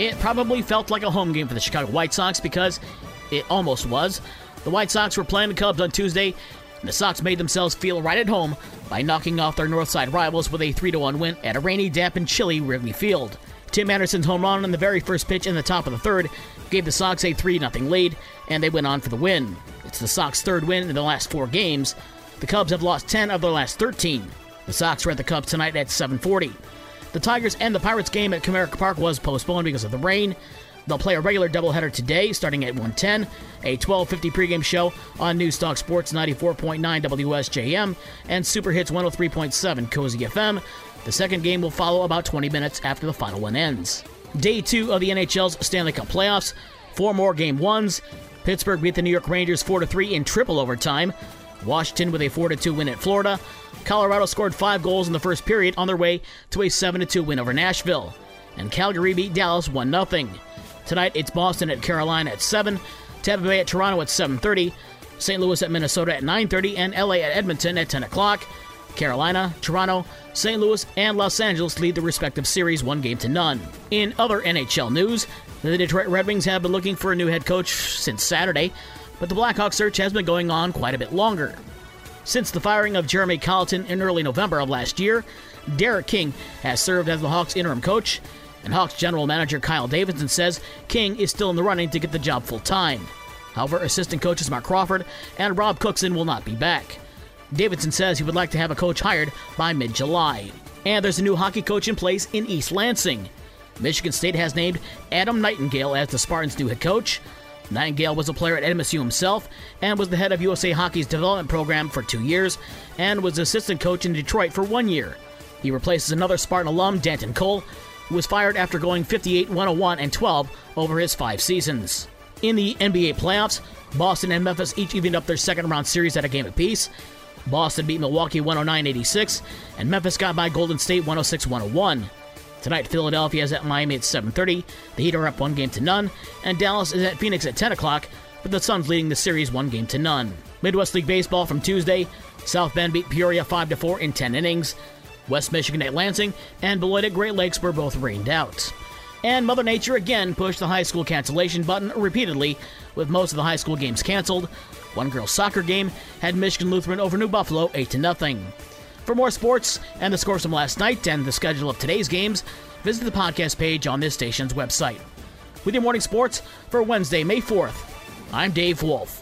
It probably felt like a home game for the Chicago White Sox because it almost was. The White Sox were playing the Cubs on Tuesday, and the Sox made themselves feel right at home by knocking off their Northside rivals with a 3 1 win at a rainy, damp, and chilly Wrigley Field. Tim Anderson's home run on the very first pitch in the top of the third gave the Sox a 3 0 lead, and they went on for the win. It's the Sox' third win in the last four games. The Cubs have lost 10 of their last 13. The Sox are at the Cubs tonight at 7:40. The Tigers and the Pirates game at Comerica Park was postponed because of the rain. They'll play a regular doubleheader today, starting at 1:10, a 12:50 pregame show on Newstalk Sports 94.9 WSJM and Super Hits 103.7 Cozy FM. The second game will follow about 20 minutes after the final one ends. Day two of the NHL's Stanley Cup playoffs. Four more game ones. Pittsburgh beat the New York Rangers 4 3 in triple overtime. Washington with a 4 2 win at Florida. Colorado scored five goals in the first period on their way to a 7 2 win over Nashville. And Calgary beat Dallas 1 0. Tonight it's Boston at Carolina at 7, Tampa Bay at Toronto at 7:30, St. Louis at Minnesota at 9:30, and LA at Edmonton at 10 o'clock. Carolina, Toronto, St. Louis, and Los Angeles lead the respective series one game to none. In other NHL news, the Detroit Red Wings have been looking for a new head coach since Saturday, but the Blackhawks search has been going on quite a bit longer. Since the firing of Jeremy Colliton in early November of last year, Derek King has served as the Hawks' interim coach, and Hawks general manager Kyle Davidson says King is still in the running to get the job full time. However, assistant coaches Marc Crawford and Rob Cookson will not be back. Davidson says he would like to have a coach hired by mid July. And there's a new hockey coach in place in East Lansing. Michigan State has named Adam Nightingale as the Spartans' new head coach. Nightingale was a player at MSU himself and was the head of USA Hockey's development program for two years and was assistant coach in Detroit for one year. He replaces another Spartan alum, Danton Cole, who was fired after going 58 101 and 12 over his five seasons. In the NBA playoffs, Boston and Memphis each evened up their second round series at a game apiece. Boston beat Milwaukee 109 86, and Memphis got by Golden State 106 101. Tonight, Philadelphia is at Miami at 7:30. The Heat are up one game to none, and Dallas is at Phoenix at 10 o'clock, with the Suns leading the series one game to none. Midwest League baseball from Tuesday: South Bend beat Peoria 5 4 in 10 innings. West Michigan at Lansing and Beloit at Great Lakes were both rained out. And Mother Nature again pushed the high school cancellation button repeatedly, with most of the high school games canceled. One girls' soccer game had Michigan Lutheran over New Buffalo 8 0. For more sports and the scores from last night and the schedule of today's games, visit the podcast page on this station's website. With your morning sports for Wednesday, May 4th, I'm Dave Wolf.